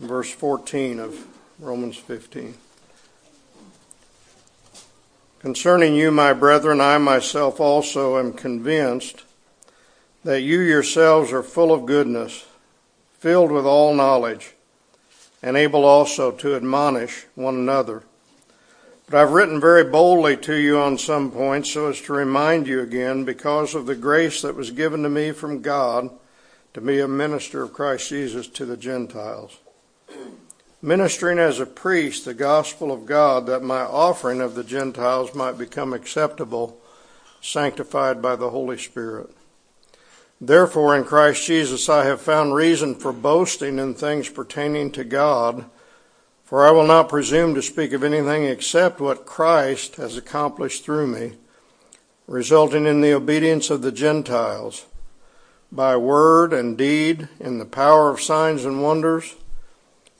verse 14 of Romans 15. Concerning you, my brethren, I myself also am convinced that you yourselves are full of goodness, filled with all knowledge, and able also to admonish one another. But I've written very boldly to you on some points so as to remind you again, because of the grace that was given to me from God to be a minister of Christ Jesus to the Gentiles. Ministering as a priest the gospel of God, that my offering of the Gentiles might become acceptable, sanctified by the Holy Spirit. Therefore, in Christ Jesus, I have found reason for boasting in things pertaining to God, for I will not presume to speak of anything except what Christ has accomplished through me, resulting in the obedience of the Gentiles, by word and deed, in the power of signs and wonders,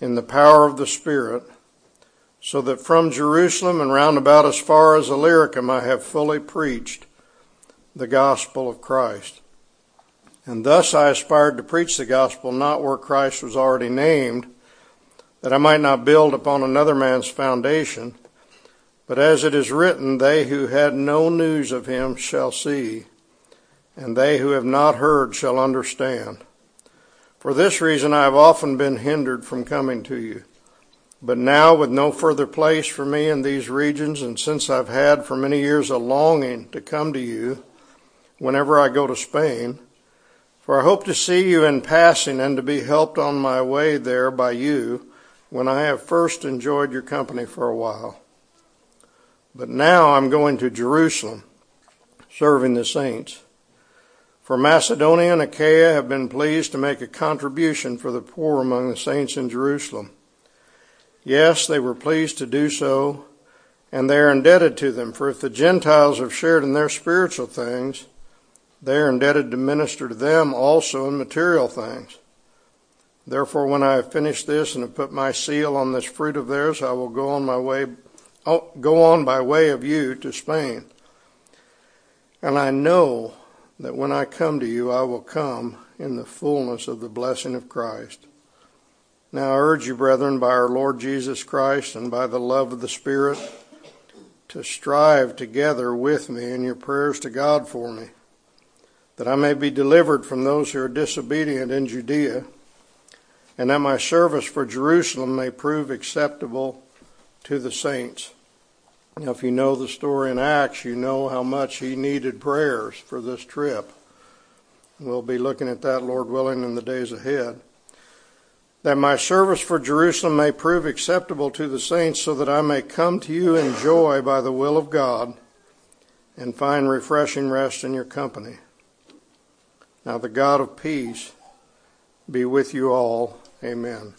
in the power of the Spirit, so that from Jerusalem and round about as far as Illyricum I have fully preached the gospel of Christ. And thus I aspired to preach the gospel not where Christ was already named, that I might not build upon another man's foundation. But as it is written, they who had no news of him shall see, and they who have not heard shall understand. For this reason I have often been hindered from coming to you. But now, with no further place for me in these regions, and since I've had for many years a longing to come to you whenever I go to Spain, for I hope to see you in passing and to be helped on my way there by you when I have first enjoyed your company for a while. But now I'm going to Jerusalem, serving the saints. For Macedonia and Achaia have been pleased to make a contribution for the poor among the saints in Jerusalem. Yes, they were pleased to do so, and they are indebted to them, for if the Gentiles have shared in their spiritual things, they are indebted to minister to them also in material things. Therefore, when I have finished this and have put my seal on this fruit of theirs, I will go on my way, oh, go on by way of you to Spain. And I know that when I come to you, I will come in the fullness of the blessing of Christ. Now I urge you, brethren, by our Lord Jesus Christ and by the love of the Spirit, to strive together with me in your prayers to God for me that I may be delivered from those who are disobedient in Judea, and that my service for Jerusalem may prove acceptable to the saints. Now, if you know the story in Acts, you know how much he needed prayers for this trip. We'll be looking at that, Lord willing, in the days ahead. That my service for Jerusalem may prove acceptable to the saints, so that I may come to you in joy by the will of God and find refreshing rest in your company. Now the God of peace be with you all. Amen.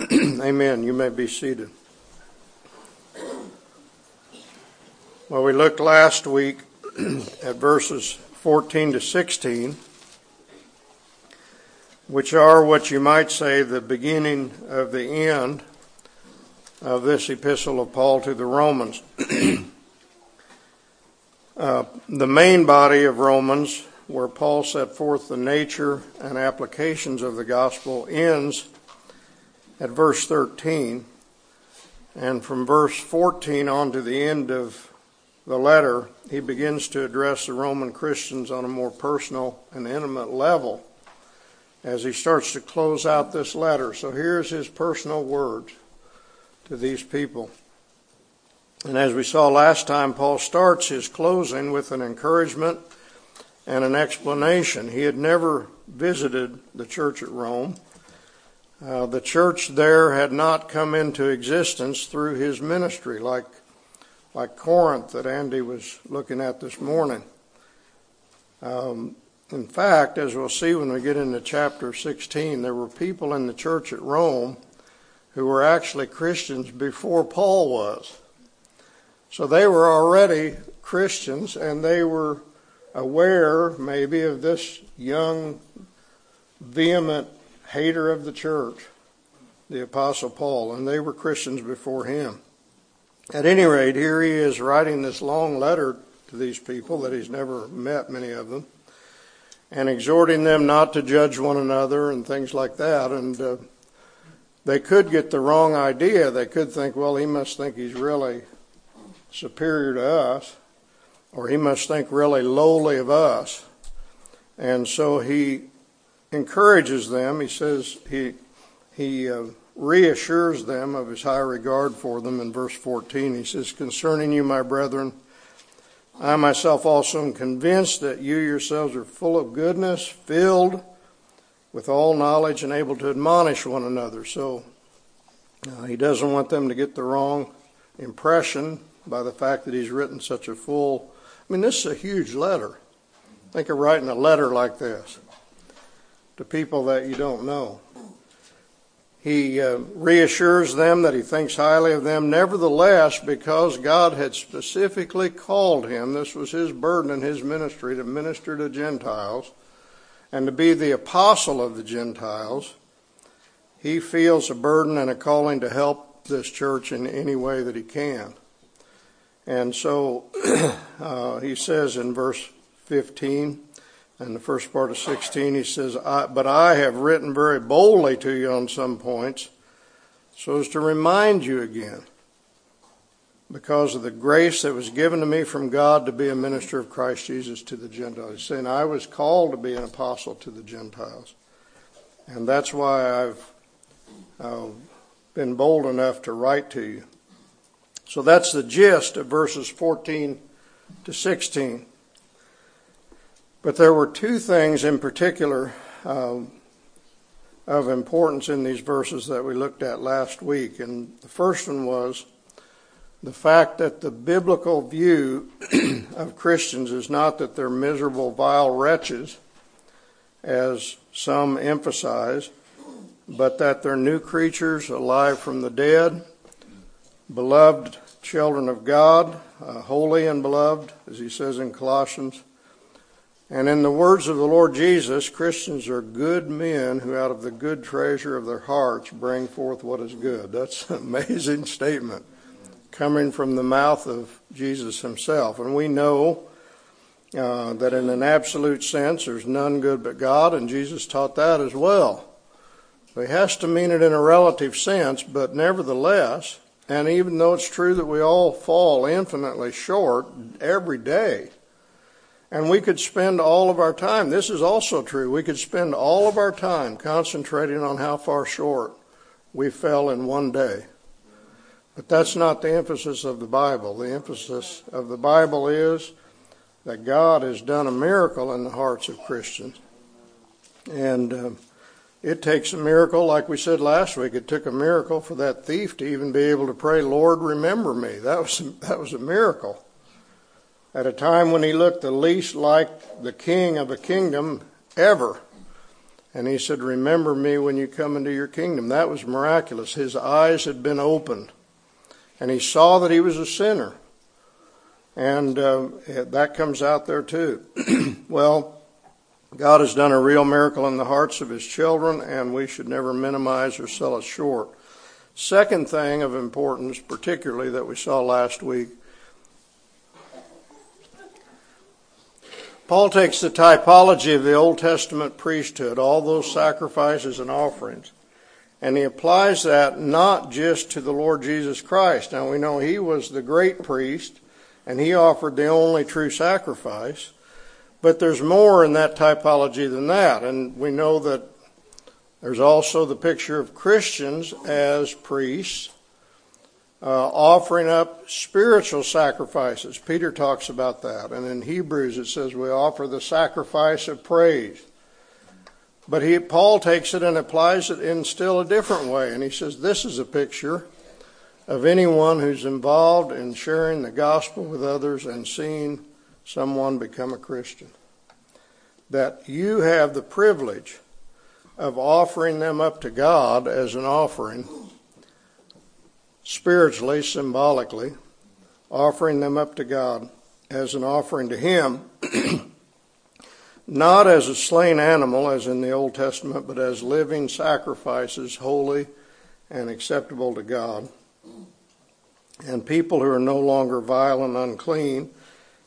Amen. You may be seated. Well, we looked last week at verses 14 to 16, which are what you might say the beginning of the end of this epistle of Paul to the Romans. uh, the main body of Romans where Paul set forth the nature and applications of the gospel, ends at verse 13. And from verse 14 on to the end of the letter, he begins to address the Roman Christians on a more personal and intimate level as he starts to close out this letter. So here's his personal words to these people. And as we saw last time, Paul starts his closing with an encouragement and an explanation. He had never visited the church at Rome. Uh, the church there had not come into existence through his ministry, like like Corinth that Andy was looking at this morning. Um, in fact, as we'll see when we get into chapter 16, there were people in the church at Rome who were actually Christians before Paul was. So they were already Christians and they were aware, maybe, of this young, vehement hater of the church, the Apostle Paul, and they were Christians before him. At any rate, here he is writing this long letter to these people that he's never met many of them, and exhorting them not to judge one another and things like that. And uh, they could get the wrong idea. They could think, well, he must think he's really superior to us, or he must think really lowly of us. And so he encourages them. He says he he uh, reassures them of his high regard for them in verse 14. He says, "Concerning you, my brethren, I myself also am convinced that you yourselves are full of goodness, filled with all knowledge, and able to admonish one another." So uh, he doesn't want them to get the wrong impression by the fact that he's written such a full. I mean, this is a huge letter. Think of writing a letter like this to people that you don't know. He uh, reassures them that he thinks highly of them. Nevertheless, because God had specifically called him, this was his burden in his ministry to minister to Gentiles and to be the apostle of the Gentiles, he feels a burden and a calling to help this church in any way that he can. And so uh, he says in verse 15 and the first part of 16, he says, But I have written very boldly to you on some points so as to remind you again, because of the grace that was given to me from God to be a minister of Christ Jesus to the Gentiles. He's saying, I was called to be an apostle to the Gentiles. And that's why I've been bold enough to write to you. So that's the gist of verses 14 to 16. But there were two things in particular um, of importance in these verses that we looked at last week. And the first one was the fact that the biblical view of Christians is not that they're miserable, vile wretches, as some emphasize, but that they're new creatures alive from the dead, beloved children of God, uh, holy and beloved, as he says in Colossians and in the words of the Lord Jesus, Christians are good men who out of the good treasure of their hearts bring forth what is good. That's an amazing statement coming from the mouth of Jesus himself. And we know uh, that in an absolute sense, there's none good but God, and Jesus taught that as well. So he has to mean it in a relative sense, but nevertheless, and even though it's true that we all fall infinitely short every day, and we could spend all of our time, this is also true, we could spend all of our time concentrating on how far short we fell in one day. But that's not the emphasis of the Bible. The emphasis of the Bible is that God has done a miracle in the hearts of Christians. And uh, it takes a miracle, like we said last week, it took a miracle for that thief to even be able to pray, Lord, remember me. That was, that was a miracle at a time when he looked the least like the king of a kingdom ever. And he said, Remember me when you come into your kingdom. That was miraculous. His eyes had been opened, and he saw that he was a sinner. And uh, that comes out there too. well, God has done a real miracle in the hearts of his children, and we should never minimize or sell it short. Second thing of importance, particularly that we saw last week, Paul takes the typology of the Old Testament priesthood, all those sacrifices and offerings, and he applies that not just to the Lord Jesus Christ. Now we know he was the great priest and he offered the only true sacrifice, but there's more in that typology than that. And we know that there's also the picture of Christians as priests Uh, offering up spiritual sacrifices. Peter talks about that. And in Hebrews it says we offer the sacrifice of praise. But he, Paul takes it and applies it in still a different way. And he says this is a picture of anyone who's involved in sharing the gospel with others and seeing someone become a Christian. That you have the privilege of offering them up to God as an offering spiritually, symbolically, offering them up to God as an offering to Him, not as a slain animal as in the Old Testament, but as living sacrifices, holy and acceptable to God. And people who are no longer vile and unclean,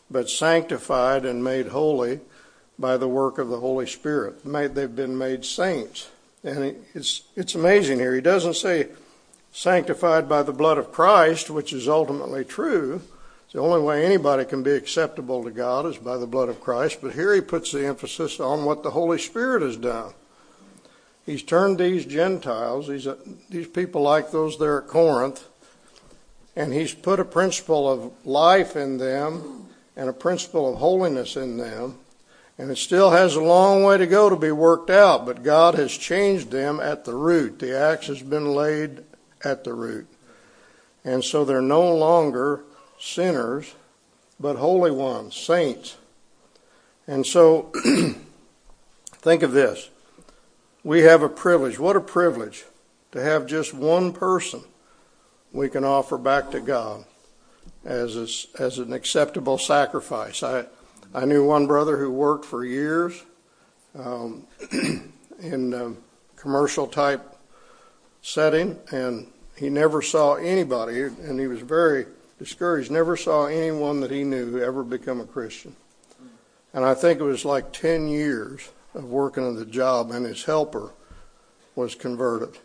but sanctified and made holy by the work of the Holy Spirit. They've been made saints And it's, it's amazing here. He doesn't say sanctified by the blood of Christ, which is ultimately true. The only way anybody can be acceptable to God is by the blood of Christ. But here he puts the emphasis on what the Holy Spirit has done. He's turned these Gentiles, these, uh, these people like those there at Corinth, and he's put a principle of life in them and a principle of holiness in them. And it still has a long way to go to be worked out, but God has changed them at the root. The axe has been laid at the root. And so they're no longer sinners, but holy ones, saints. And so think of this. We have a privilege. What a privilege to have just one person we can offer back to God as, a, as an acceptable sacrifice. I, I knew one brother who worked for years um, in a commercial type setting, and he never saw anybody, and he was very discouraged, never saw anyone that he knew ever become a Christian. And I think it was like 10 years of working on the job, and his helper was converted.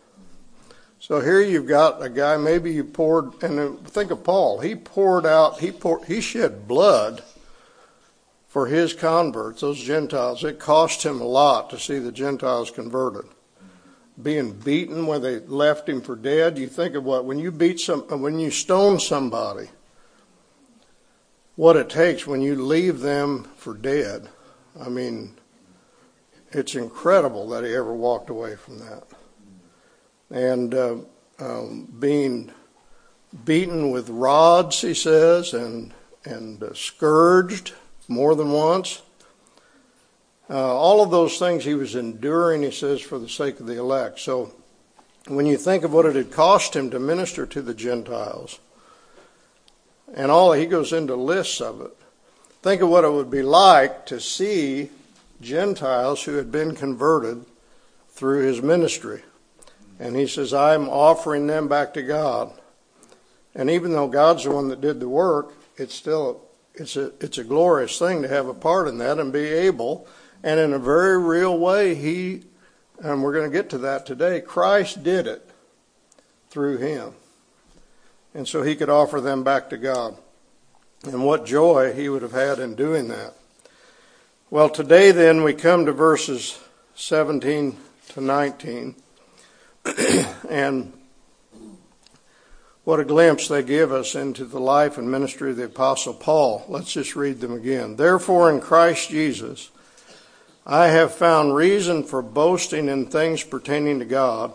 So here you've got a guy, maybe you poured, and think of Paul. He poured out, he poured, he shed blood for his converts, those Gentiles. It cost him a lot to see the Gentiles converted. Being beaten when they left him for dead. You think of what when you beat some, when you stone somebody, what it takes when you leave them for dead. I mean, it's incredible that he ever walked away from that and uh, um, being beaten with rods, he says, and and uh, scourged more than once. Uh, all of those things he was enduring, he says, for the sake of the elect. So when you think of what it had cost him to minister to the Gentiles, and all he goes into lists of it. Think of what it would be like to see Gentiles who had been converted through his ministry. And he says, I'm offering them back to God. And even though God's the one that did the work, it's still it's a it's a glorious thing to have a part in that and be able and in a very real way he and we're going to get to that today Christ did it through him and so he could offer them back to God and what joy he would have had in doing that well today then we come to verses 17 to 19 and what a glimpse they give us into the life and ministry of the Apostle Paul. Let's just read them again. Therefore, in Christ Jesus, I have found reason for boasting in things pertaining to God.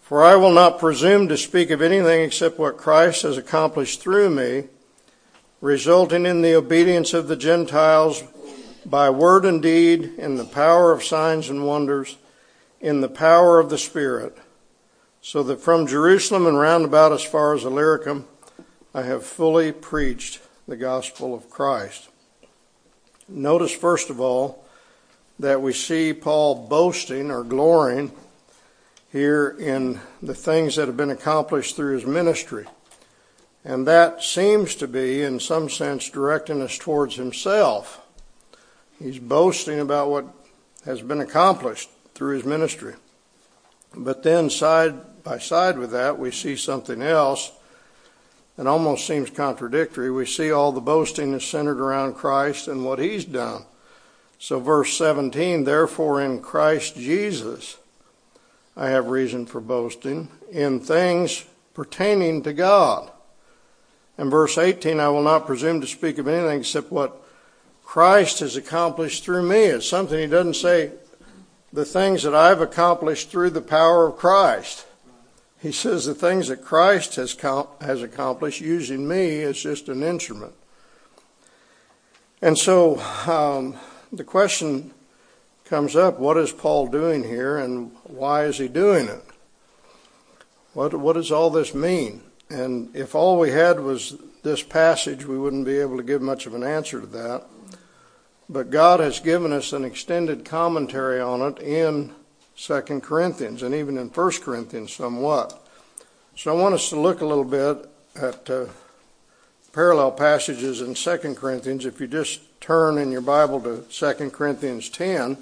For I will not presume to speak of anything except what Christ has accomplished through me, resulting in the obedience of the Gentiles by word and deed, in the power of signs and wonders in the power of the Spirit, so that from Jerusalem and round about as far as Illyricum, I have fully preached the gospel of Christ. Notice, first of all, that we see Paul boasting or glorying here in the things that have been accomplished through his ministry. And that seems to be, in some sense, directing us towards himself. He's boasting about what has been accomplished through his ministry. But then, side by side with that, we see something else that almost seems contradictory. We see all the boasting is centered around Christ and what he's done. So, verse 17, therefore, in Christ Jesus, I have reason for boasting in things pertaining to God. And verse 18, I will not presume to speak of anything except what Christ has accomplished through me. It's something he doesn't say, the things that I've accomplished through the power of Christ. He says the things that Christ has, has accomplished using me as just an instrument. And so um, the question comes up what is Paul doing here and why is he doing it? What, what does all this mean? And if all we had was this passage, we wouldn't be able to give much of an answer to that. But God has given us an extended commentary on it in 2 Corinthians and even in 1 Corinthians somewhat. So I want us to look a little bit at uh, parallel passages in 2 Corinthians. If you just turn in your Bible to 2 Corinthians 10.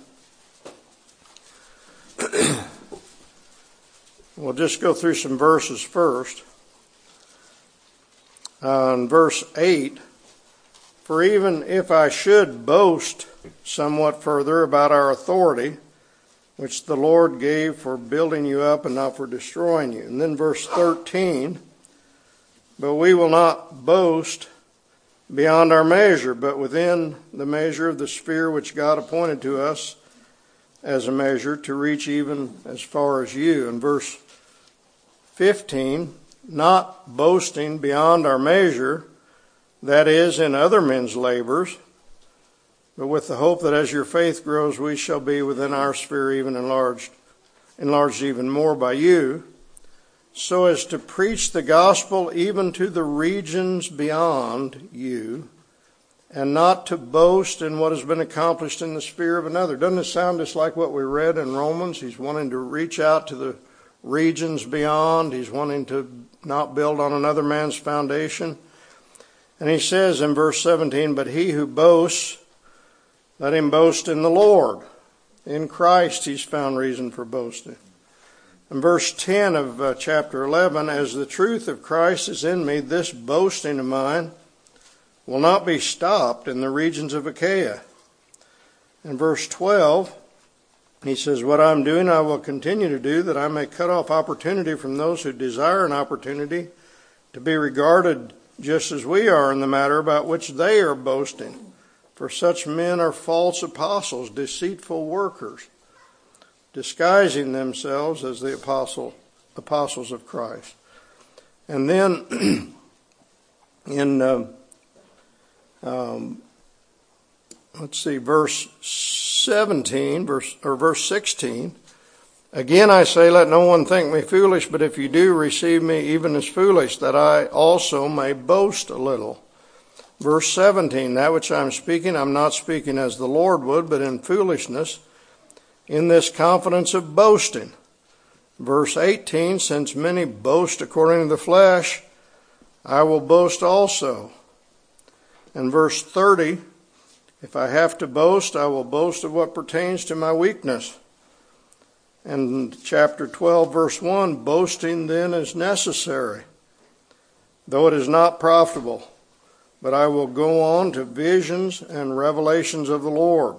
We'll just go through some verses first. Uh, in verse 8, for even if I should boast somewhat further about our authority, which the Lord gave for building you up and not for destroying you. And then verse 13, but we will not boast beyond our measure, but within the measure of the sphere which God appointed to us as a measure to reach even as far as you. In verse 15, not boasting beyond our measure, that is, in other men's labors, but with the hope that as your faith grows, we shall be within our sphere even enlarged, enlarged even more by you, so as to preach the gospel even to the regions beyond you, and not to boast in what has been accomplished in the sphere of another. Doesn't it sound just like what we read in Romans? He's wanting to reach out to the regions beyond. He's wanting to not build on another man's foundation. And he says in verse 17, But he who boasts, let him boast in the Lord. In Christ he's found reason for boasting. In verse 10 of uh, chapter 11, As the truth of Christ is in me, this boasting of mine will not be stopped in the regions of Achaia. In verse 12, he says, What I'm doing, I will continue to do, that I may cut off opportunity from those who desire an opportunity to be regarded just as we are in the matter about which they are boasting. For such men are false apostles, deceitful workers, disguising themselves as the apostle, apostles of Christ. And then in, uh, um, let's see, verse 17, verse, or verse 16, Again I say, let no one think me foolish, but if you do, receive me even as foolish, that I also may boast a little. Verse 17, that which I'm speaking, I'm not speaking as the Lord would, but in foolishness, in this confidence of boasting. Verse 18, since many boast according to the flesh, I will boast also. And verse 30, if I have to boast, I will boast of what pertains to my weakness. And chapter 12, verse 1 boasting then is necessary, though it is not profitable. But I will go on to visions and revelations of the Lord.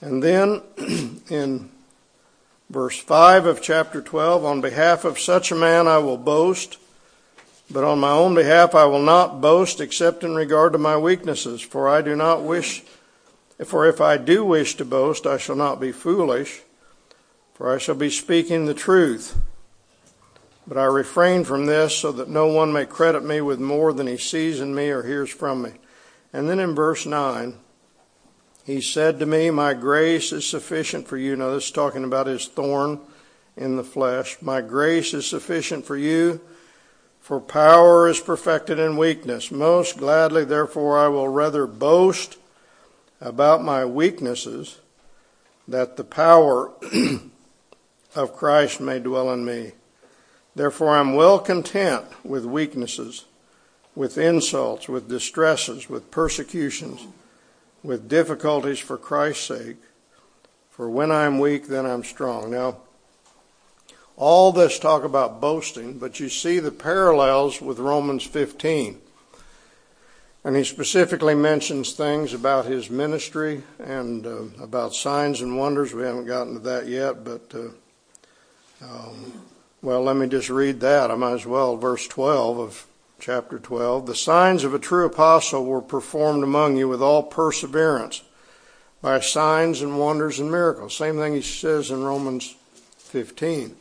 And then in verse 5 of chapter 12, on behalf of such a man I will boast but on my own behalf, I will not boast except in regard to my weaknesses, for I do not wish, for if I do wish to boast, I shall not be foolish, for I shall be speaking the truth. But I refrain from this so that no one may credit me with more than he sees in me or hears from me. And then in verse 9, he said to me, My grace is sufficient for you. Now, this is talking about his thorn in the flesh. My grace is sufficient for you for power is perfected in weakness. Most gladly, therefore, I will rather boast about my weaknesses, that the power of Christ may dwell in me. Therefore, I'm well content with weaknesses, with insults, with distresses, with persecutions, with difficulties for Christ's sake. For when I'm weak, then I'm strong. Now, all this talk about boasting, but you see the parallels with Romans 15. And he specifically mentions things about his ministry and uh, about signs and wonders. We haven't gotten to that yet, but uh, um, well, let me just read that. I might as well. Verse 12 of chapter 12. The signs of a true apostle were performed among you with all perseverance by signs and wonders and miracles. Same thing he says in Romans 15.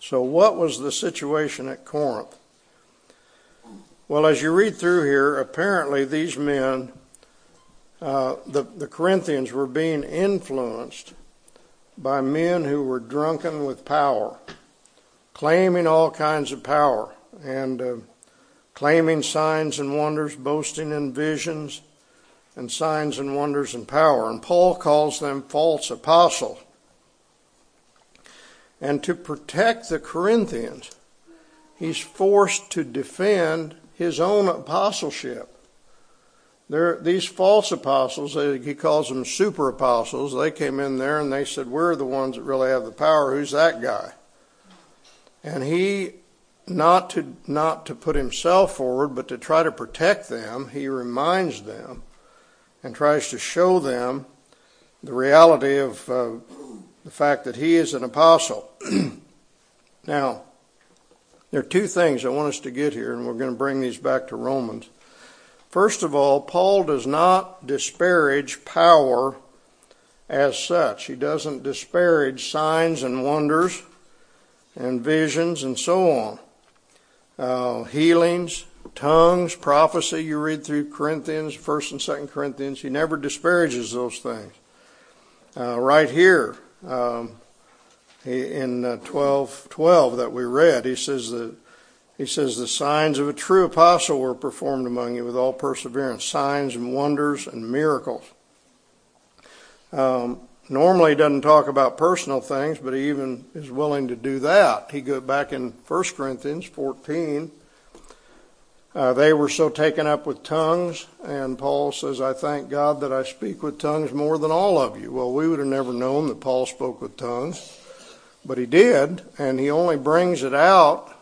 So, what was the situation at Corinth? Well, as you read through here, apparently these men, uh, the, the Corinthians, were being influenced by men who were drunken with power, claiming all kinds of power, and uh, claiming signs and wonders, boasting in visions and signs and wonders and power. And Paul calls them false apostles and to protect the Corinthians, he's forced to defend his own apostleship. There, these false apostles, he calls them super apostles, they came in there and they said, We're the ones that really have the power. Who's that guy? And he, not to, not to put himself forward, but to try to protect them, he reminds them and tries to show them the reality of uh, the fact that he is an apostle. now, there are two things I want us to get here, and we're going to bring these back to Romans. First of all, Paul does not disparage power as such. He doesn't disparage signs and wonders and visions and so on. Uh, healings, tongues, prophecy, you read through Corinthians, 1st and 2nd Corinthians, he never disparages those things. Uh, right here, um, he, in uh, 12, 12 that we read, he says that he says the signs of a true apostle were performed among you with all perseverance, signs and wonders and miracles. Um, normally he doesn't talk about personal things, but he even is willing to do that. He go back in 1 Corinthians 14. Uh, they were so taken up with tongues, and Paul says, I thank God that I speak with tongues more than all of you. Well, we would have never known that Paul spoke with tongues, but he did, and he only brings it out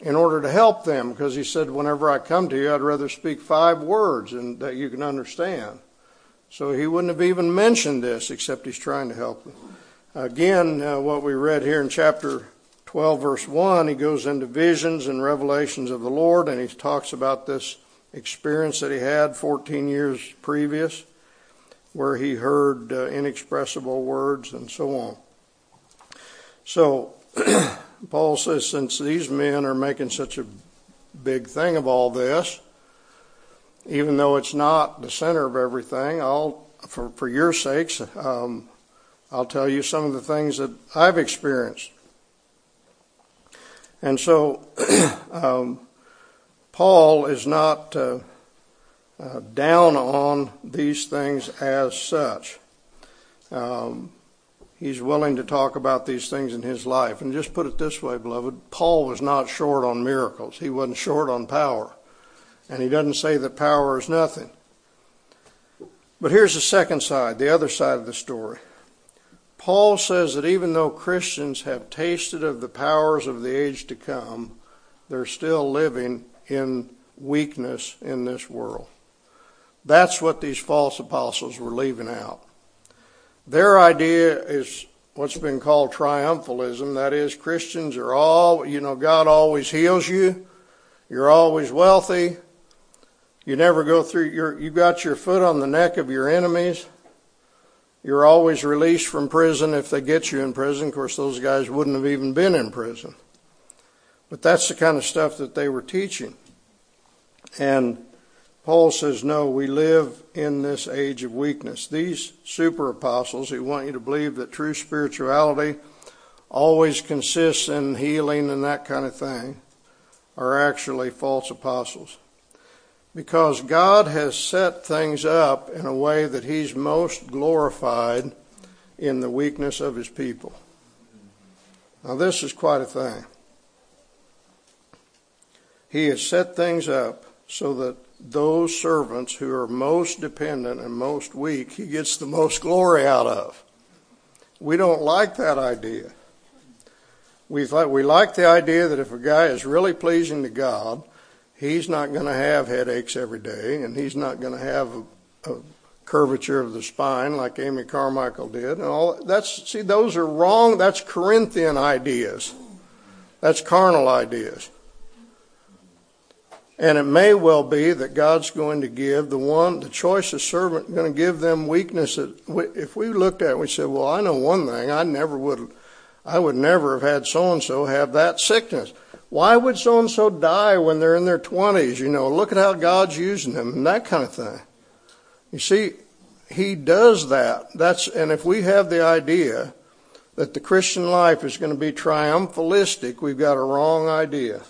in order to help them because he said, Whenever I come to you, I'd rather speak five words and that you can understand. So he wouldn't have even mentioned this except he's trying to help them. Again, uh, what we read here in chapter 12, verse 1, he goes into visions and revelations of the Lord, and he talks about this experience that he had 14 years previous, where he heard uh, inexpressible words and so on. So, Paul says, since these men are making such a big thing of all this, even though it's not the center of everything, I'll, for, for your sakes, um, I'll tell you some of the things that I've experienced. And so, um, Paul is not uh, uh, down on these things as such. Um, he's willing to talk about these things in his life. And just put it this way, beloved Paul was not short on miracles, he wasn't short on power. And he doesn't say that power is nothing. But here's the second side, the other side of the story. Paul says that even though Christians have tasted of the powers of the age to come, they're still living in weakness in this world. That's what these false apostles were leaving out. Their idea is what's been called triumphalism. That is, Christians are all, you know, God always heals you. You're always wealthy. You never go through your, you got your foot on the neck of your enemies. You're always released from prison if they get you in prison. Of course, those guys wouldn't have even been in prison. But that's the kind of stuff that they were teaching. And Paul says, no, we live in this age of weakness. These super apostles who want you to believe that true spirituality always consists in healing and that kind of thing are actually false apostles because God has set things up in a way that He's most glorified in the weakness of His people. Now, this is quite a thing. He has set things up so that those servants who are most dependent and most weak, He gets the most glory out of. We don't like that idea. We, like the idea that if a guy is really pleasing to God, he's not going to have headaches every day, and he's not going to have a, curvature of the spine like Amy Carmichael did. And all that's see, those are wrong. That's Corinthian ideas. That's carnal ideas. And it may well be that God's going to give the one, the choicest servant, going to give them weakness. If we looked at it, we said, "Well, I know one thing. I never would, I would never have had so and so have that sickness." Why would so and so die when they're in their 20s? You know, look at how God's using them and that kind of thing. You see, he does that. That's and if we have the idea that the Christian life is going to be triumphalistic, we've got a wrong idea.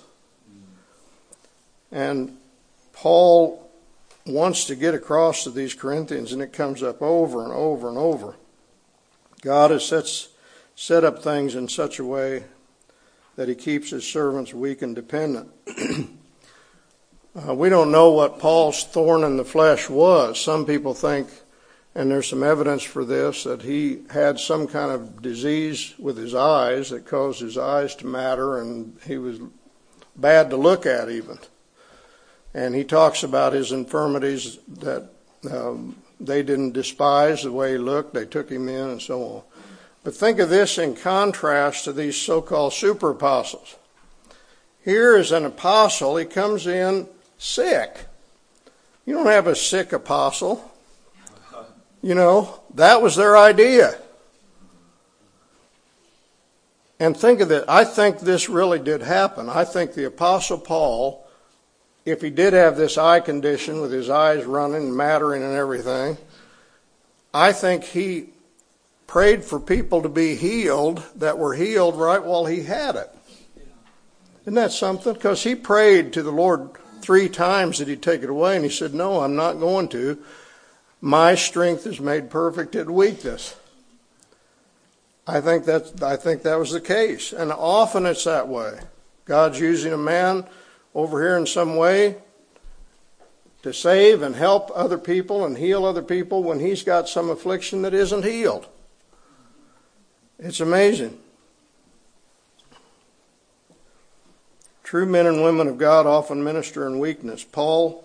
And Paul wants to get across to these Corinthians, and it comes up over and over and over. God has set, set up things in such a way that he keeps his servants weak and dependent. uh, we don't know what Paul's thorn in the flesh was. Some people think and there's some evidence for this that he had some kind of disease with his eyes that caused his eyes to matter, and he was bad to look at even. And he talks about his infirmities that um, they didn't despise the way he looked, they took him in, and so on. But think of this in contrast to these so called super apostles. Here is an apostle, he comes in sick. You don't have a sick apostle. You know, that was their idea. And think of it, I think this really did happen. I think the Apostle Paul, if he did have this eye condition with his eyes running, mattering, and everything, I think he prayed for people to be healed that were healed right while he had it. Isn't that something? Because he prayed to the Lord three times that he'd take it away, and he said, No, I'm not going to. My strength is made perfect in weakness. I think that I think that was the case, and often it's that way. God's using a man over here in some way to save and help other people and heal other people when he's got some affliction that isn't healed. It's amazing. True men and women of God often minister in weakness. Paul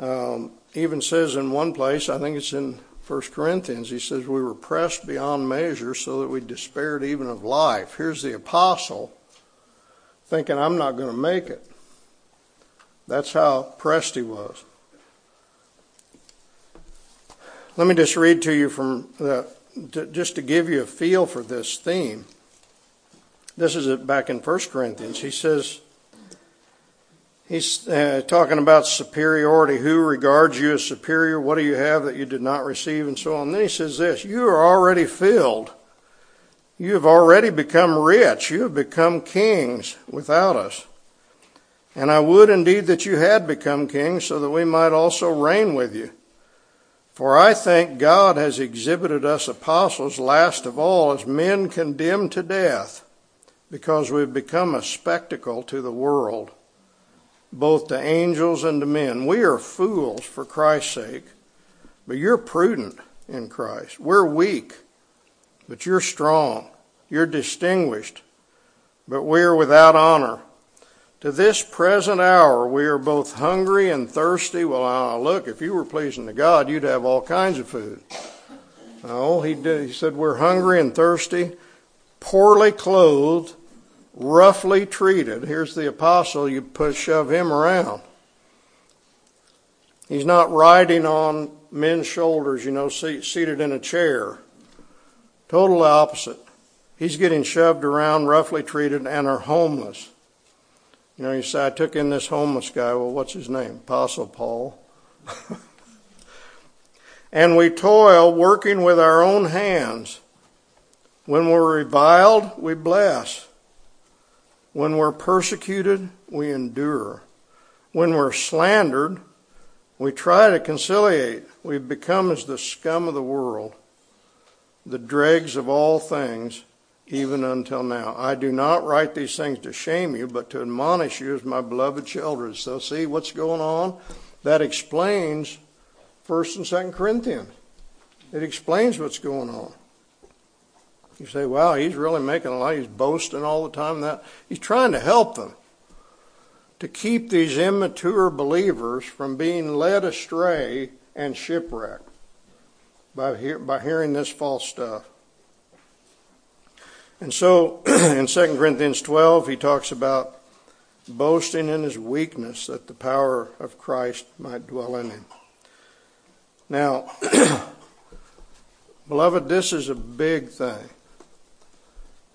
um, even says in one place, I think it's in 1 Corinthians, he says, We were pressed beyond measure so that we despaired even of life. Here's the apostle thinking, I'm not going to make it. That's how pressed he was. Let me just read to you from the, just to give you a feel for this theme. This is back in 1 Corinthians. He says, He's uh, talking about superiority. Who regards you as superior? What do you have that you did not receive? And so on. then he says this You are already filled. You have already become rich. You have become kings without us. And I would indeed that you had become kings so that we might also reign with you. For I think God has exhibited us apostles last of all as men condemned to death because we've become a spectacle to the world both to angels and to men. We are fools for Christ's sake, but you're prudent in Christ. We're weak, but you're strong. You're distinguished, but we are without honor. To this present hour, we are both hungry and thirsty. Well, now look, if you were pleasing to God, you'd have all kinds of food. No, he, did, he said, We're hungry and thirsty, poorly clothed, roughly treated. Here's the apostle, you push shove him around. He's not riding on men's shoulders, you know, seated in a chair. Total opposite. He's getting shoved around, roughly treated, and are homeless. You know, you say, I took in this homeless guy. Well, what's his name? Apostle Paul. and we toil working with our own hands. When we're reviled, we bless. When we're persecuted, we endure. When we're slandered, we try to conciliate. We become as the scum of the world, the dregs of all things, even until now. I do not write these things to shame you, but to admonish you as my beloved children. So, see what's going on? That explains 1st and 2nd Corinthians. It explains what's going on. You say, wow, he's really making a lot. He's boasting all the time. That he's trying to help them to keep these immature believers from being led astray and shipwrecked by, hear, by hearing this false stuff. And so in 2 Corinthians 12, he talks about boasting in his weakness that the power of Christ might dwell in him. Now, beloved, this is a big thing.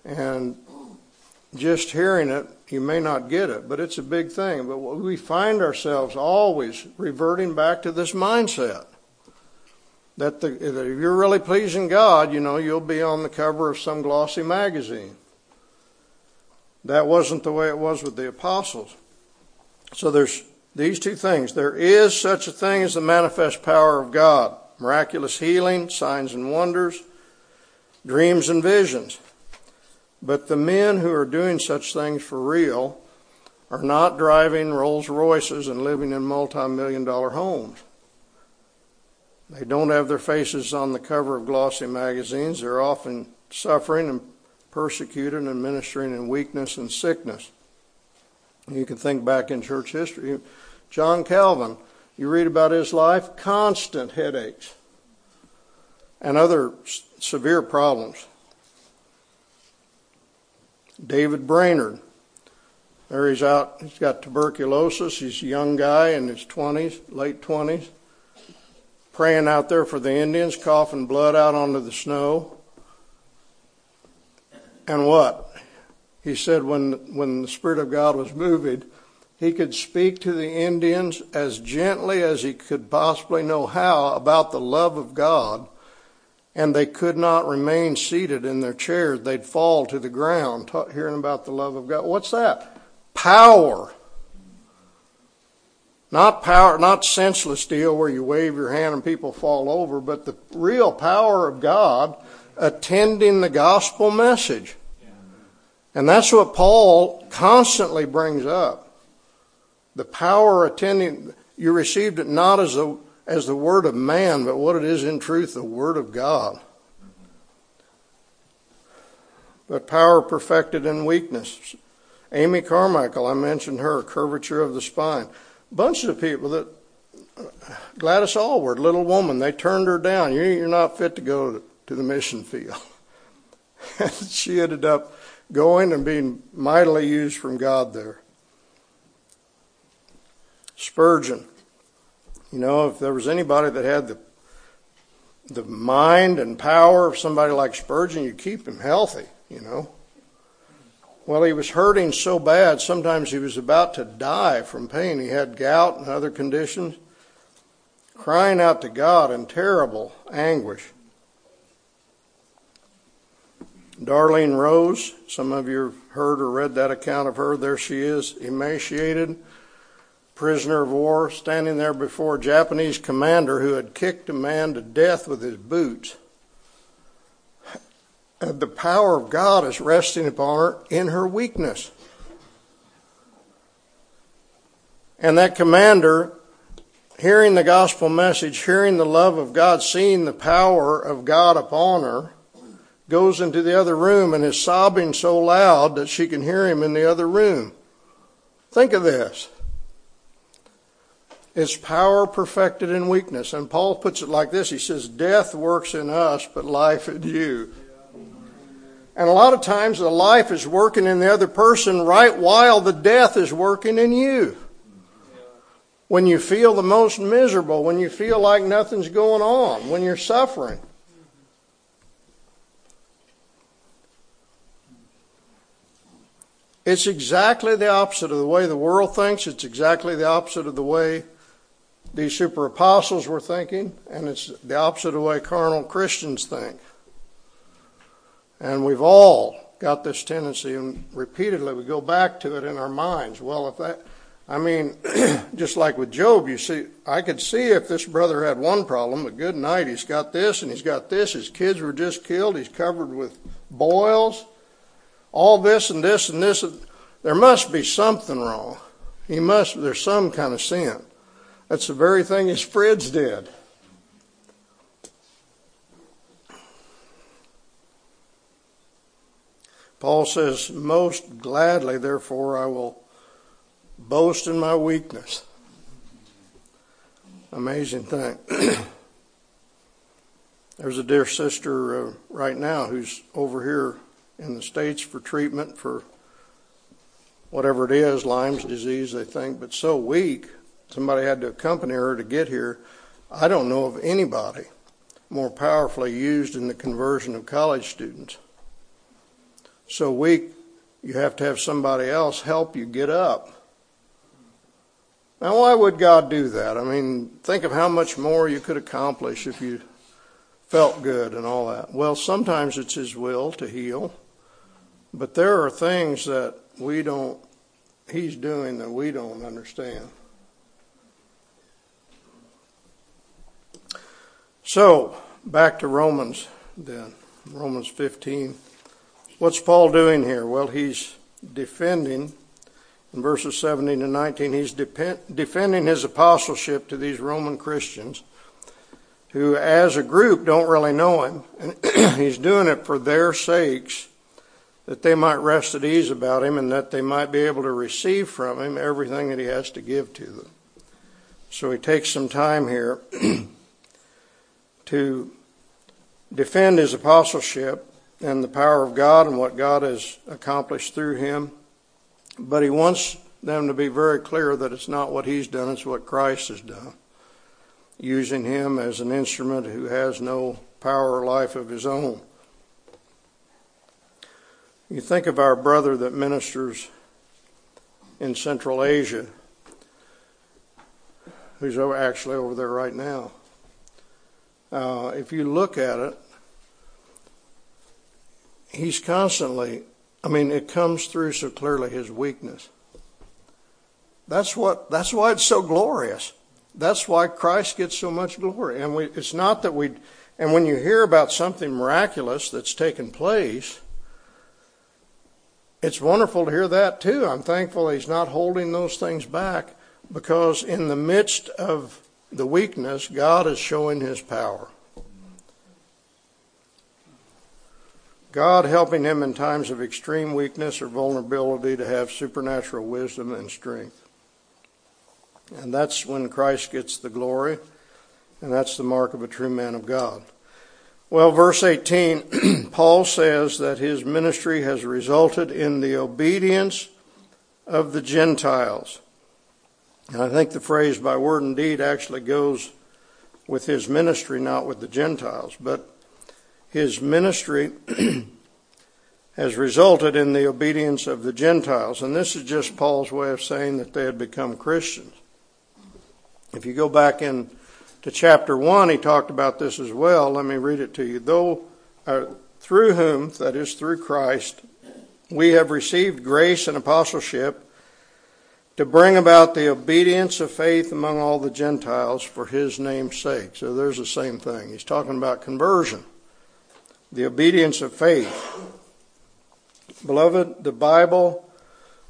And just hearing it, you may not get it, but it's a big thing. But we find ourselves always reverting back to this mindset that, the, if you're really pleasing God, you know, you'll be on the cover of some glossy magazine. That wasn't the way it was with the apostles. So there's these two things. There is such a thing as the manifest power of God miraculous healing, signs and wonders, dreams and visions. But the men who are doing such things for real are not driving Rolls Royces and living in multi million dollar homes. They don't have their faces on the cover of glossy magazines. They're often suffering and persecuted and ministering in weakness and sickness. You can think back in church history. John Calvin, you read about his life, constant headaches and other severe problems. David Brainerd, there he's out, he's got tuberculosis. He's a young guy in his 20s, late 20s, praying out there for the Indians, coughing blood out onto the snow. And what? He said when, when the Spirit of God was moving, he could speak to the Indians as gently as he could possibly know how about the love of God, and they could not remain seated in their chairs. They'd fall to the ground hearing about the love of God. What's that? Power. Not power, not senseless deal where you wave your hand and people fall over, but the real power of God attending the gospel message. And that's what Paul constantly brings up. The power attending, you received it not as the, as the word of man, but what it is in truth, the word of God. But power perfected in weakness. Amy Carmichael, I mentioned her, curvature of the spine. Bunches of people that, Gladys Aylward, little woman, they turned her down. You're not fit to go to the mission field. And she ended up going and being mightily used from God there. Spurgeon. You know, if there was anybody that had the the mind and power of somebody like Spurgeon, you keep him healthy, you know. Well, he was hurting so bad, sometimes he was about to die from pain. He had gout and other conditions, crying out to God in terrible anguish. Darlene Rose, some of you have heard or read that account of her. There she is, emaciated, prisoner of war, standing there before a Japanese commander who had kicked a man to death with his boots. And the power of God is resting upon her in her weakness. And that commander, hearing the gospel message, hearing the love of God, seeing the power of God upon her, goes into the other room and is sobbing so loud that she can hear him in the other room. Think of this. It's power perfected in weakness. And Paul puts it like this He says, Death works in us, but life in you. And a lot of times the life is working in the other person right while the death is working in you. When you feel the most miserable, when you feel like nothing's going on, when you're suffering. It's exactly the opposite of the way the world thinks. It's exactly the opposite of the way these super apostles were thinking, and it's the opposite of the way carnal Christians think. And we've all got this tendency, and repeatedly we go back to it in our minds. Well, if that, I mean, just like with Job, you see, I could see if this brother had one problem, but good night, he's got this and he's got this. His kids were just killed. He's covered with boils all this and this and this. There must be something wrong. He must, there's some kind of sin. That's the very thing his friends did. Paul says, Most gladly, therefore, I will boast in my weakness. Amazing thing. There's a dear sister uh, right now who's over here in the States for treatment for whatever it is, Lyme's disease, they think, but so weak, somebody had to accompany her to get here. I don't know of anybody more powerfully used in the conversion of college students. So weak, you have to have somebody else help you get up. Now, why would God do that? I mean, think of how much more you could accomplish if you felt good and all that. Well, sometimes it's His will to heal. But there are things that we don't, he's doing that we don't understand. So, back to Romans then. Romans 15. What's Paul doing here? Well, he's defending, in verses 17 to 19, he's defending his apostleship to these Roman Christians. who, as a group, don't really know him. And he's doing it for their sakes, that they might rest at ease about him and that they might be able to receive from him everything that he has to give to them. So he takes some time here to defend his apostleship and the power of God and what God has accomplished through him. But he wants them to be very clear that it's not what he's done, it's what Christ has done, using him as an instrument who has no power or life of his own. You think of our brother that ministers in Central Asia, who's actually over there right now. Uh, if you look at it, he's constantly, I mean, it comes through so clearly his weakness. That's what, that's why it's so glorious. That's why Christ gets so much glory. And we, it's not that we, and when you hear about something miraculous that's taken place, it's wonderful to hear that too. I'm thankful he's not holding those things back because in the midst of the weakness, God is showing his power. God helping him in times of extreme weakness or vulnerability to have supernatural wisdom and strength. And that's when Christ gets the glory, and that's the mark of a true man of God. Well, verse 18, Paul says that his ministry has resulted in the obedience of the Gentiles. And I think the phrase by word and deed actually goes with his ministry, not with the Gentiles. But his ministry has resulted in the obedience of the Gentiles. And this is just Paul's way of saying that they had become Christians. If you go back in to chapter 1, he talked about this as well. Let me read it to you. Though uh, through whom, that is through Christ, we have received grace and apostleship to bring about the obedience of faith among all the Gentiles for his name's sake. So there's the same thing. He's talking about conversion the obedience of faith. Beloved, the Bible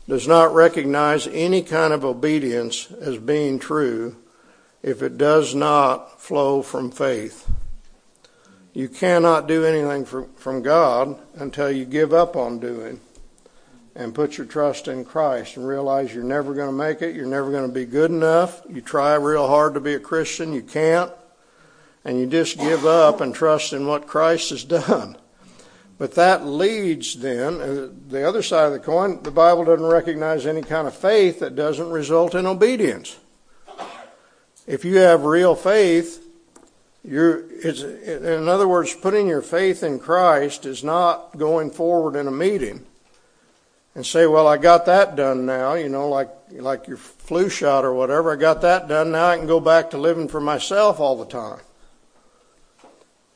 does not recognize any kind of obedience as being true if it does not flow from faith. You cannot do anything from God until you give up on doing and put your trust in Christ and realize you're never going to make it, you're never going to be good enough. You try real hard to be a Christian, you can't and you just give up and trust in what Christ has done. But that leads then, uh, the other side of the coin, the Bible doesn't recognize any kind of faith that doesn't result in obedience. If you have real faith, you're, it's, in other words, putting your faith in Christ is not going forward in a meeting and say, well, I got that done now, you know, like, like your flu shot or whatever. I got that done. Now I can go back to living for myself all the time.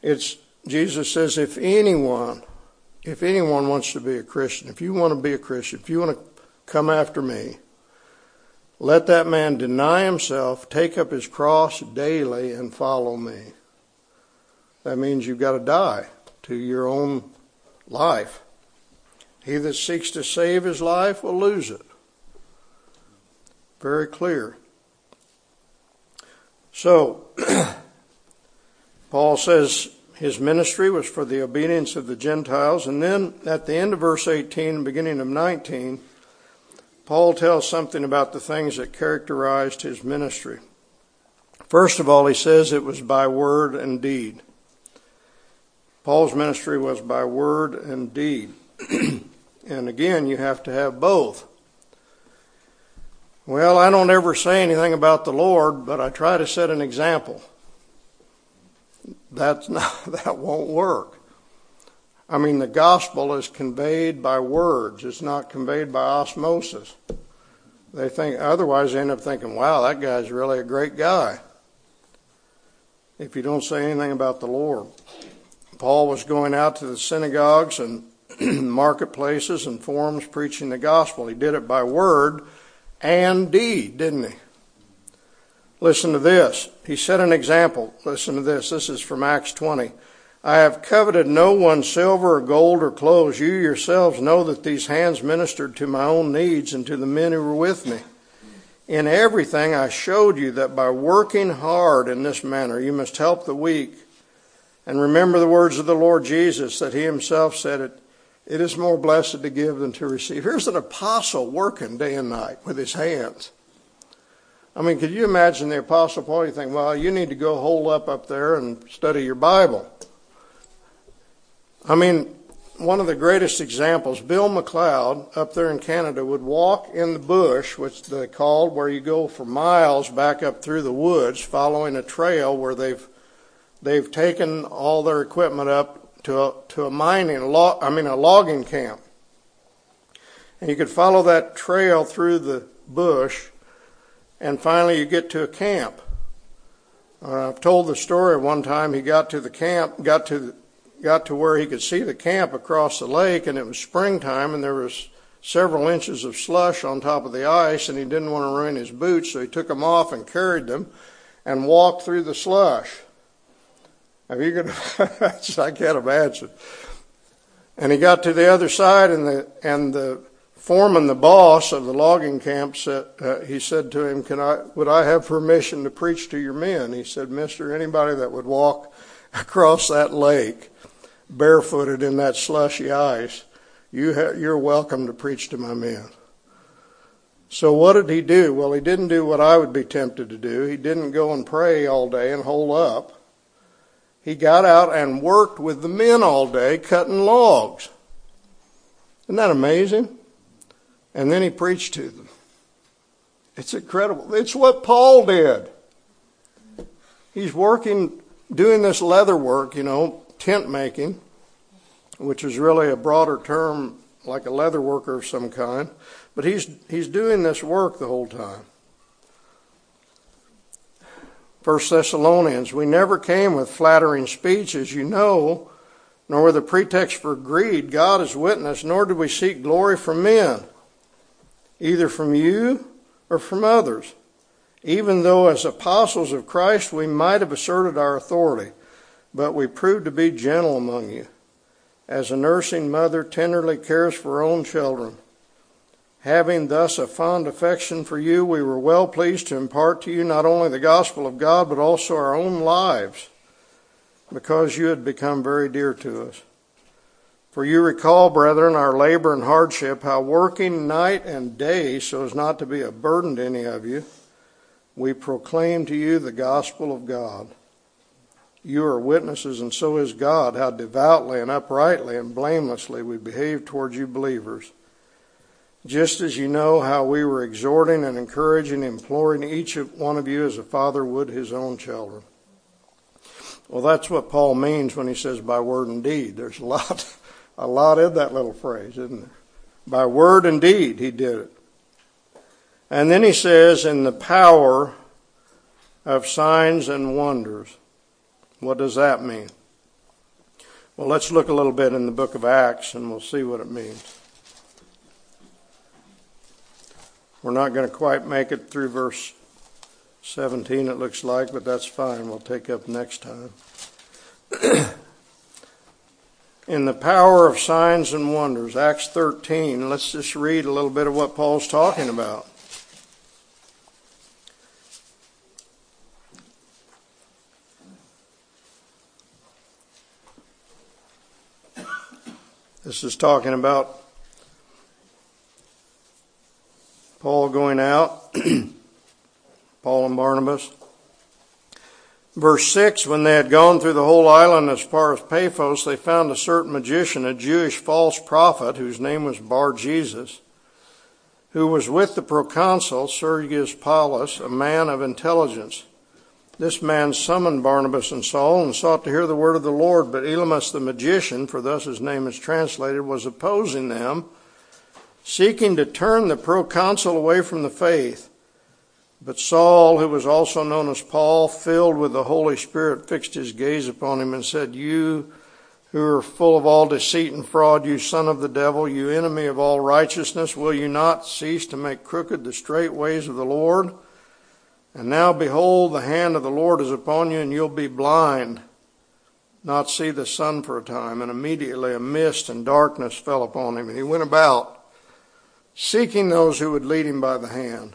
It's Jesus says, if anyone, if anyone wants to be a Christian, if you want to be a Christian, if you want to come after me, let that man deny himself, take up his cross daily, and follow me. That means you've got to die to your own life. He that seeks to save his life will lose it. Very clear. So, Paul says his ministry was for the obedience of the Gentiles. And then at the end of verse 18, beginning of 19, Paul tells something about the things that characterized his ministry. First of all, he says it was by word and deed. Paul's ministry was by word and deed. and again, you have to have both. Well, I don't ever say anything about the Lord, but I try to set an example that won't work. I mean, the gospel is conveyed by words. It's not conveyed by osmosis. They think, otherwise they end up thinking, wow, that guy's really a great guy. If you don't say anything about the Lord. Paul was going out to the synagogues and marketplaces and forums preaching the gospel. He did it by word and deed, didn't he? Listen to this. He set an example. Listen to this. This is from Acts 20. I have coveted no one's silver or gold or clothes. You yourselves know that these hands ministered to my own needs and to the men who were with me. In everything I showed you that by working hard in this manner you must help the weak. And remember the words of the Lord Jesus that he himself said it, it is more blessed to give than to receive. Here's an apostle working day and night with his hands. I mean, could you imagine the apostle Paul? You think, well, you need to go hole up up there and study your Bible. I mean, one of the greatest examples, Bill McLeod up there in Canada would walk in the bush, which they called where you go for miles back up through the woods, following a trail where they've they've taken all their equipment up to a, to a mining log, I mean a logging camp, and you could follow that trail through the bush, and finally you get to a camp. Uh, I've told the story one time. He got to the camp, got to got to where he could see the camp across the lake, and it was springtime, and there was several inches of slush on top of the ice, and he didn't want to ruin his boots, so he took them off and carried them and walked through the slush. Have you could, I can't imagine. And he got to the other side, and the and the foreman, the boss of the logging camp, said uh, he said to him, "Can I? Would I have permission to preach to your men?" He said, "Mister, anybody that would walk across that lake barefooted in that slushy ice, you ha- you're welcome to preach to my men. So what did he do? Well, he didn't do what I would be tempted to do. He didn't go and pray all day and hole up. He got out and worked with the men all day cutting logs. Isn't that amazing? And then he preached to them. It's incredible. It's what Paul did. He's working, doing this leather work, you know, tent making, which is really a broader term like a leather worker of some kind. But he's, he's doing this work the whole time. First Thessalonians, we never came with flattering speech, as you know, nor with a pretext for greed. God is witness, nor did we seek glory from men, either from you or from others, even though as apostles of Christ we might have asserted our authority. But we proved to be gentle among you, as a nursing mother tenderly cares for her own children. Having thus a fond affection for you, we were well pleased to impart to you not only the gospel of God, but also our own lives, because you had become very dear to us. For you recall, brethren, our labor and hardship, how working night and day so as not to be a burden to any of you, we proclaim to you the gospel of God. You are witnesses, and so is God, how devoutly and uprightly and blamelessly we behave towards you believers. Just as you know how we were exhorting and encouraging, imploring each one of you as a father would his own children. Well, that's what Paul means when he says by word and deed. There's a lot, a lot in that little phrase, isn't there? By word and deed, he did it. And then he says, in the power of signs and wonders. What does that mean? Well, let's look a little bit in the book of Acts and we'll see what it means. We're not going to quite make it through verse 17, it looks like, but that's fine. We'll take up next time. in the power of signs and wonders, Acts 13, let's just read a little bit of what Paul's talking about. This is talking about Paul going out, Paul and Barnabas. Verse 6 When they had gone through the whole island as far as Paphos, they found a certain magician, a Jewish false prophet, whose name was Bar Jesus, who was with the proconsul Sergius Paulus, a man of intelligence. This man summoned Barnabas and Saul and sought to hear the word of the Lord, but Elymas the magician, for thus his name is translated, was opposing them, seeking to turn the proconsul away from the faith. But Saul, who was also known as Paul, filled with the Holy Spirit, fixed his gaze upon him and said, You who are full of all deceit and fraud, you son of the devil, you enemy of all righteousness, will you not cease to make crooked the straight ways of the Lord? And now behold, the hand of the Lord is upon you, and you'll be blind, not see the sun for a time. And immediately a mist and darkness fell upon him, and he went about seeking those who would lead him by the hand.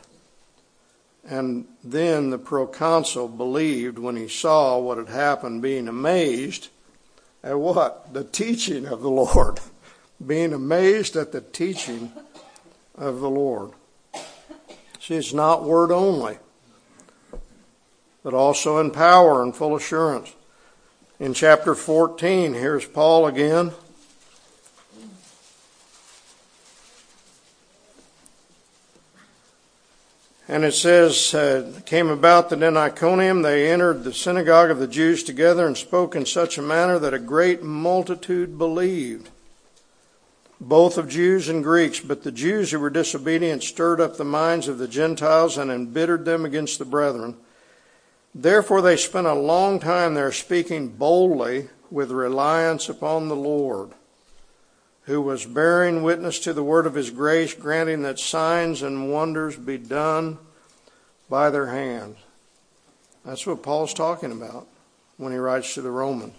And then the proconsul believed when he saw what had happened, being amazed at what? The teaching of the Lord. being amazed at the teaching of the Lord. See, it's not word only, but also in power and full assurance. In chapter 14, here's Paul again. And it says, uh, came about that in Iconium they entered the synagogue of the Jews together and spoke in such a manner that a great multitude believed, both of Jews and Greeks. But the Jews who were disobedient stirred up the minds of the Gentiles and embittered them against the brethren. Therefore they spent a long time there speaking boldly with reliance upon the Lord who was bearing witness to the word of his grace, granting that signs and wonders be done by their hands. That's what Paul's talking about when he writes to the Romans.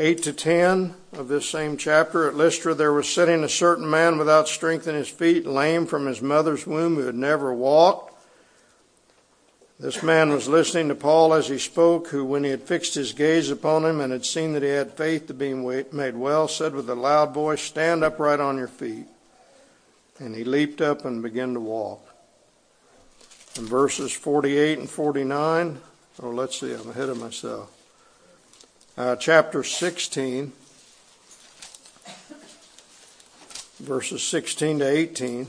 8 to 10 of this same chapter, at Lystra there was sitting a certain man without strength in his feet, lame from his mother's womb, who had never walked. This man was listening to Paul as he spoke, who, when he had fixed his gaze upon him and had seen that he had faith to be made well, said with a loud voice, Stand upright on your feet. And he leaped up and began to walk. In verses 48 and 49, oh, let's see, I'm ahead of myself. Uh, chapter 16, verses 16 to 18.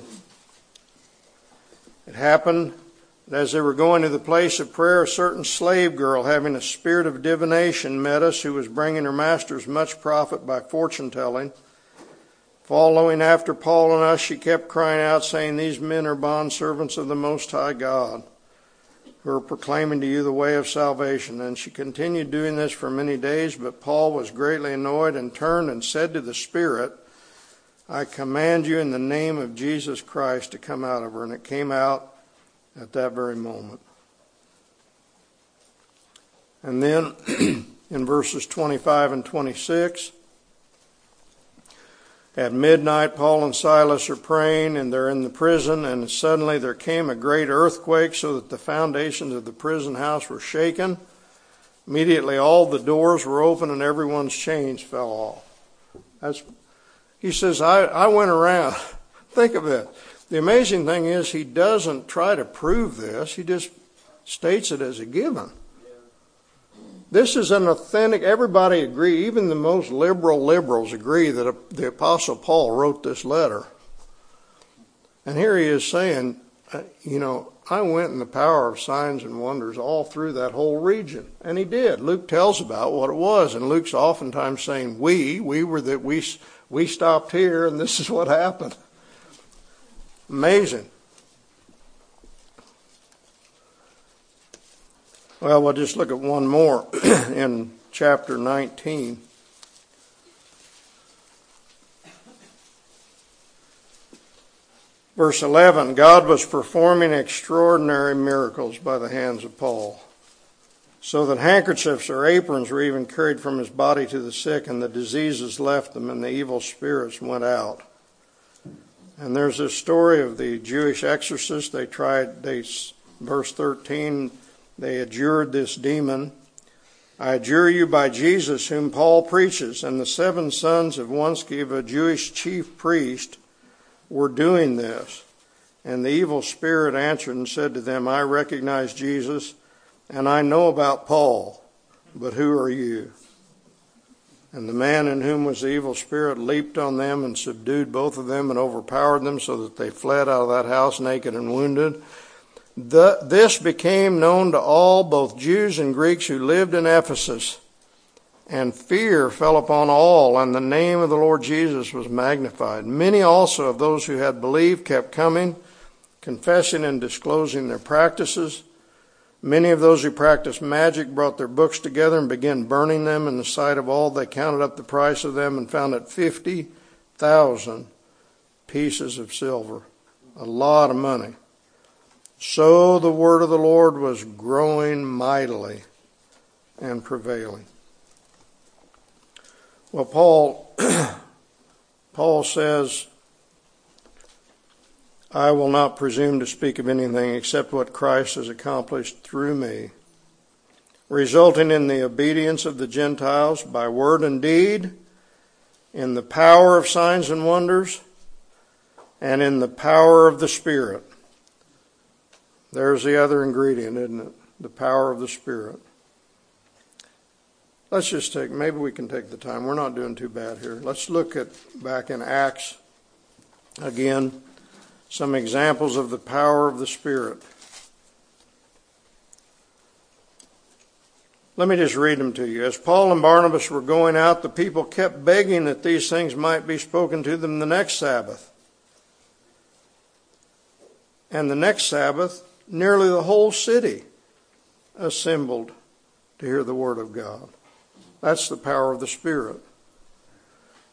It happened as they were going to the place of prayer, a certain slave girl, having a spirit of divination, met us, who was bringing her masters much profit by fortune telling. Following after Paul and us, she kept crying out, saying, These men are bondservants of the Most High God, who are proclaiming to you the way of salvation. And she continued doing this for many days, but Paul was greatly annoyed and turned and said to the Spirit, I command you in the name of Jesus Christ to come out of her. And it came out at that very moment. And then in verses 25 and 26, at midnight, Paul and Silas are praying and they're in the prison, and suddenly there came a great earthquake so that the foundations of the prison house were shaken. Immediately, all the doors were open and everyone's chains fell off. That's, he says, I, I went around. Think of it. The amazing thing is, he doesn't try to prove this, he just states it as a given. This is an authentic, everybody agree, even the most liberal liberals agree that the Apostle Paul wrote this letter. And here he is saying, uh, you know, I went in the power of signs and wonders all through that whole region. And he did. Luke tells about what it was. And Luke's oftentimes saying, we, we were that we, we stopped here and this is what happened. Amazing. Well, we'll just look at one more in chapter 19. Verse 11 God was performing extraordinary miracles by the hands of Paul, so that handkerchiefs or aprons were even carried from his body to the sick, and the diseases left them, and the evil spirits went out. And there's this story of the Jewish exorcist. They tried, they, verse 13, they adjured this demon. I adjure you by Jesus, whom Paul preaches, and the seven sons of one Sceva, a Jewish chief priest, were doing this. And the evil spirit answered and said to them, I recognize Jesus, and I know about Paul, but who are you? And the man in whom was the evil spirit leaped on them and subdued both of them and overpowered them so that they fled out of that house naked and wounded. The, this became known to all, both Jews and Greeks who lived in Ephesus. And fear fell upon all, and the name of the Lord Jesus was magnified. Many also of those who had believed kept coming, confessing and disclosing their practices. Many of those who practiced magic brought their books together and began burning them in the sight of all. They counted up the price of them and found it 50,000 pieces of silver. A lot of money. So the word of the Lord was growing mightily and prevailing. Well, Paul, Paul says, I will not presume to speak of anything except what Christ has accomplished through me, resulting in the obedience of the Gentiles by word and deed, in the power of signs and wonders, and in the power of the Spirit. There's the other ingredient, isn't it? The power of the Spirit. Let's just take, maybe we can take the time. We're not doing too bad here. Let's look at back in Acts again, some examples of the power of the Spirit. Let me just read them to you. As Paul and Barnabas were going out, the people kept begging that these things might be spoken to them the next Sabbath. And the next Sabbath, nearly the whole city assembled to hear the word of God. That's the power of the Spirit.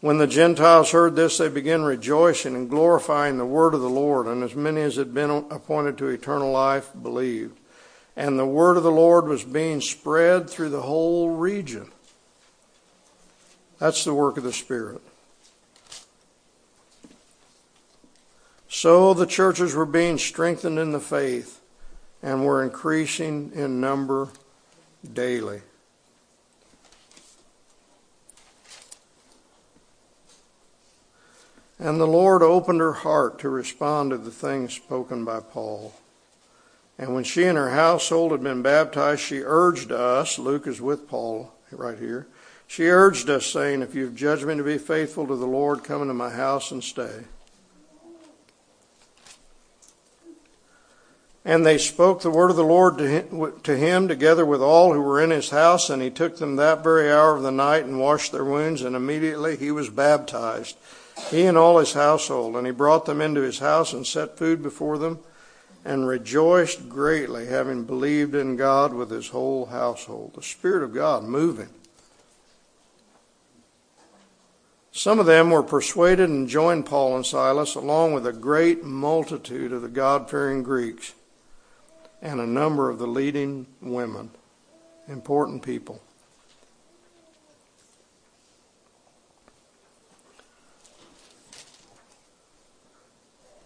When the Gentiles heard this, they began rejoicing and glorifying the word of the Lord, and as many as had been appointed to eternal life believed. And the word of the Lord was being spread through the whole region. That's the work of the Spirit. So the churches were being strengthened in the faith and were increasing in number daily. And the Lord opened her heart to respond to the things spoken by Paul. And when she and her household had been baptized, she urged us, Luke is with Paul right here, she urged us, saying, If you've judged me to be faithful to the Lord, come into my house and stay. And they spoke the word of the Lord to him, together with all who were in his house, and he took them that very hour of the night and washed their wounds, and immediately he was baptized he and all his household. And he brought them into his house and set food before them, and rejoiced greatly, having believed in God with his whole household. The Spirit of God moving. Some of them were persuaded and joined Paul and Silas, along with a great multitude of the God fearing Greeks and a number of the leading women, important people.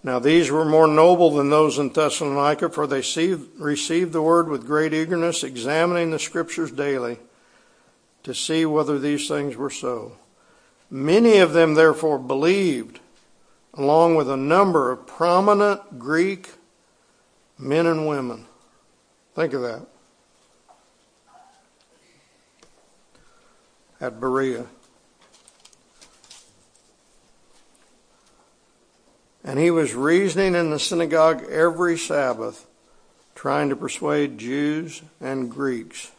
Now these were more noble than those in Thessalonica, for they received the word with great eagerness, examining the scriptures daily to see whether these things were so. Many of them therefore believed, along with a number of prominent Greek men and women. Think of that. At Berea. And he was reasoning in the synagogue every Sabbath, trying to persuade Jews and Greeks.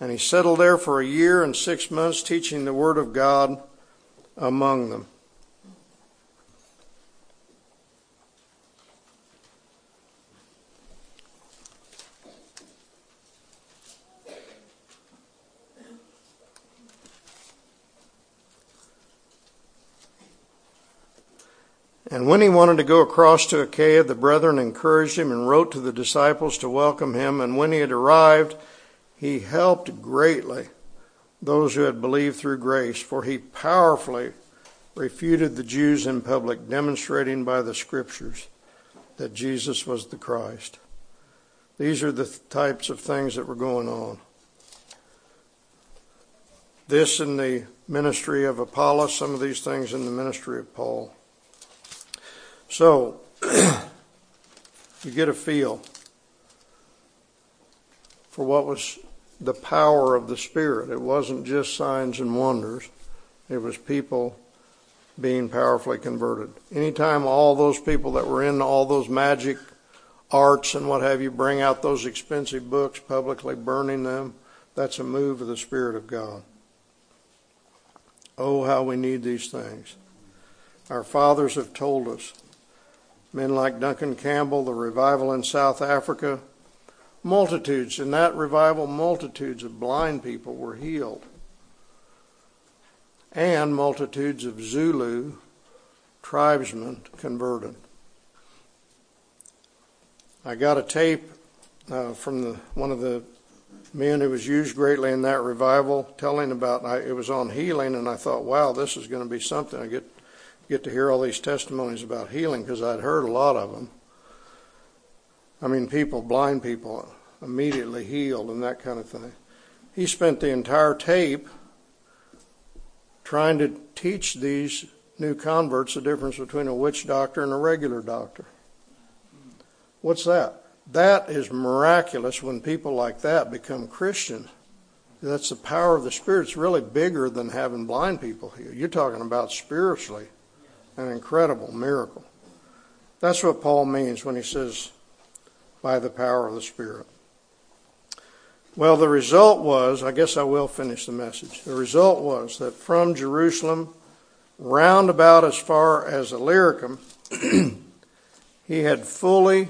And he settled there for a year and six months, teaching the Word of God among them. And when he wanted to go across to Achaia, the brethren encouraged him and wrote to the disciples to welcome him. And when he had arrived, he helped greatly those who had believed through grace, for he powerfully refuted the Jews in public, demonstrating by the scriptures that Jesus was the Christ. These are the types of things that were going on. This in the ministry of Apollos, some of these things in the ministry of Paul. So, you get a feel for what was the power of the Spirit. It wasn't just signs and wonders, it was people being powerfully converted. Anytime all those people that were in all those magic arts and what have you bring out those expensive books, publicly burning them, that's a move of the Spirit of God. Oh, how we need these things. Our fathers have told us men like Duncan Campbell, the revival in South Africa. Multitudes, in that revival, multitudes of blind people were healed. And multitudes of Zulu tribesmen converted. I got a tape uh, from the, one of the men who was used greatly in that revival telling about I, it was on healing and I thought wow this is going to be something I get get to hear all these testimonies about healing because I'd heard a lot of them. I mean, people, blind people, immediately healed and that kind of thing. He spent the entire tape trying to teach these new converts the difference between a witch doctor and a regular doctor. What's that? That is miraculous when people like that become Christians. That's the power of the Spirit. It's really bigger than having blind people here. You're talking about spiritually an incredible miracle. That's what Paul means when he says, by the power of the Spirit. Well, the result was, I guess I will finish the message. The result was that from Jerusalem, round about as far as Illyricum, he had fully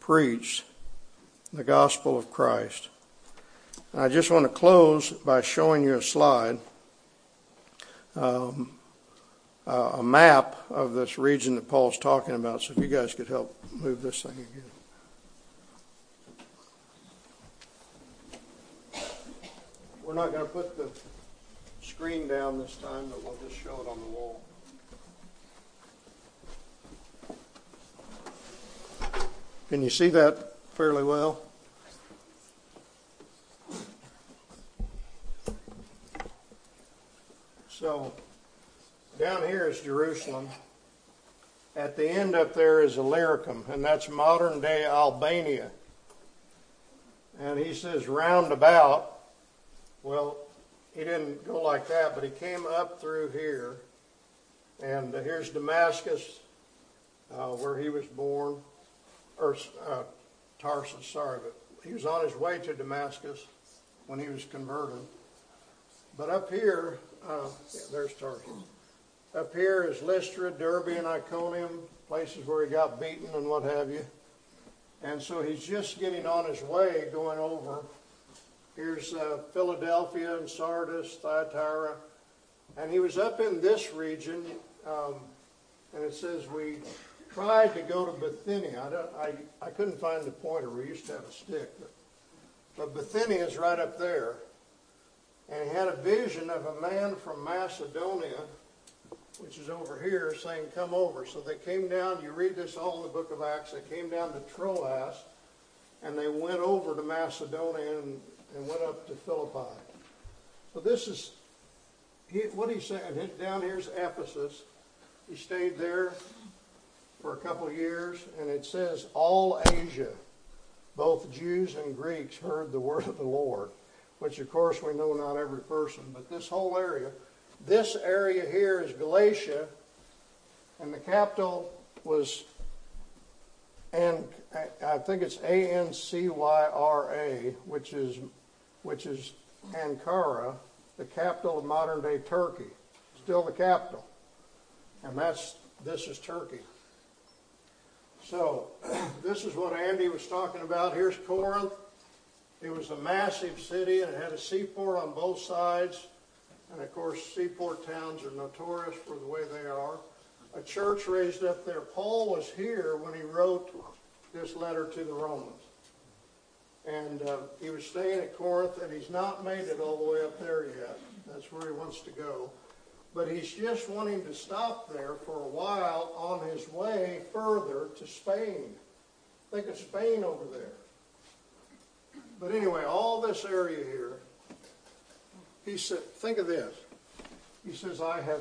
preached the gospel of Christ. And I just want to close by showing you a slide, um, a map of this region that Paul's talking about. So if you guys could help move this thing again. We're not going to put the screen down this time, but we'll just show it on the wall. Can you see that fairly well? So, down here is Jerusalem. At the end up there is Illyricum, and that's modern day Albania. And he says roundabout. Well, he didn't go like that, but he came up through here. And here's Damascus, uh, where he was born or uh, Tarsus, sorry, but he was on his way to Damascus when he was converted. But up here, uh, yeah, there's Tarsus. Up here is Lystra, Derbe, and Iconium, places where he got beaten and what have you. And so he's just getting on his way going over. Here's uh, Philadelphia and Sardis, Thyatira. And he was up in this region, um, and it says we tried to go to Bithynia. I, don't, I, I couldn't find the pointer. We used to have a stick. But, but Bithynia is right up there. And he had a vision of a man from Macedonia, which is over here, saying, Come over. So they came down. You read this all in the book of Acts. They came down to Troas, and they went over to Macedonia and, and went up to Philippi. So this is he, what he's saying. Down here's Ephesus. He stayed there for a couple years, and it says all Asia, both Jews and Greeks, heard the word of the Lord, which of course we know not every person, but this whole area. This area here is Galatia, and the capital was, and I think it's A N C Y R A, which is, which is Ankara, the capital of modern day Turkey, still the capital, and that's this is Turkey. So, this is what Andy was talking about. Here's Corinth. It was a massive city and it had a seaport on both sides. And of course, seaport towns are notorious for the way they are. A church raised up there. Paul was here when he wrote this letter to the Romans. And uh, he was staying at Corinth, and he's not made it all the way up there yet. That's where he wants to go but he's just wanting to stop there for a while on his way further to Spain. Think of Spain over there. But anyway, all this area here, he said, think of this. He says, I have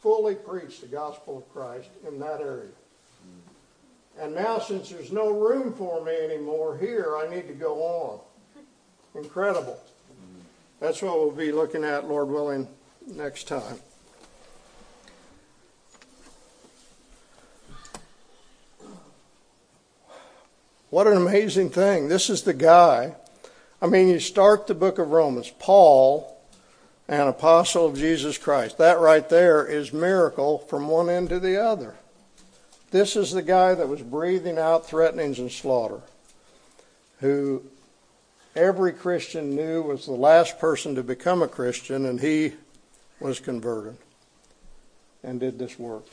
fully preached the gospel of Christ in that area. And now, since there's no room for me anymore here, I need to go on. Incredible. That's what we'll be looking at, Lord willing, next time. What an amazing thing. This is the guy. I mean, you start the book of Romans, Paul, an apostle of Jesus Christ. That right there is miracle from one end to the other. This is the guy that was breathing out threatenings and slaughter, who every Christian knew was the last person to become a Christian, and he was converted and did this work.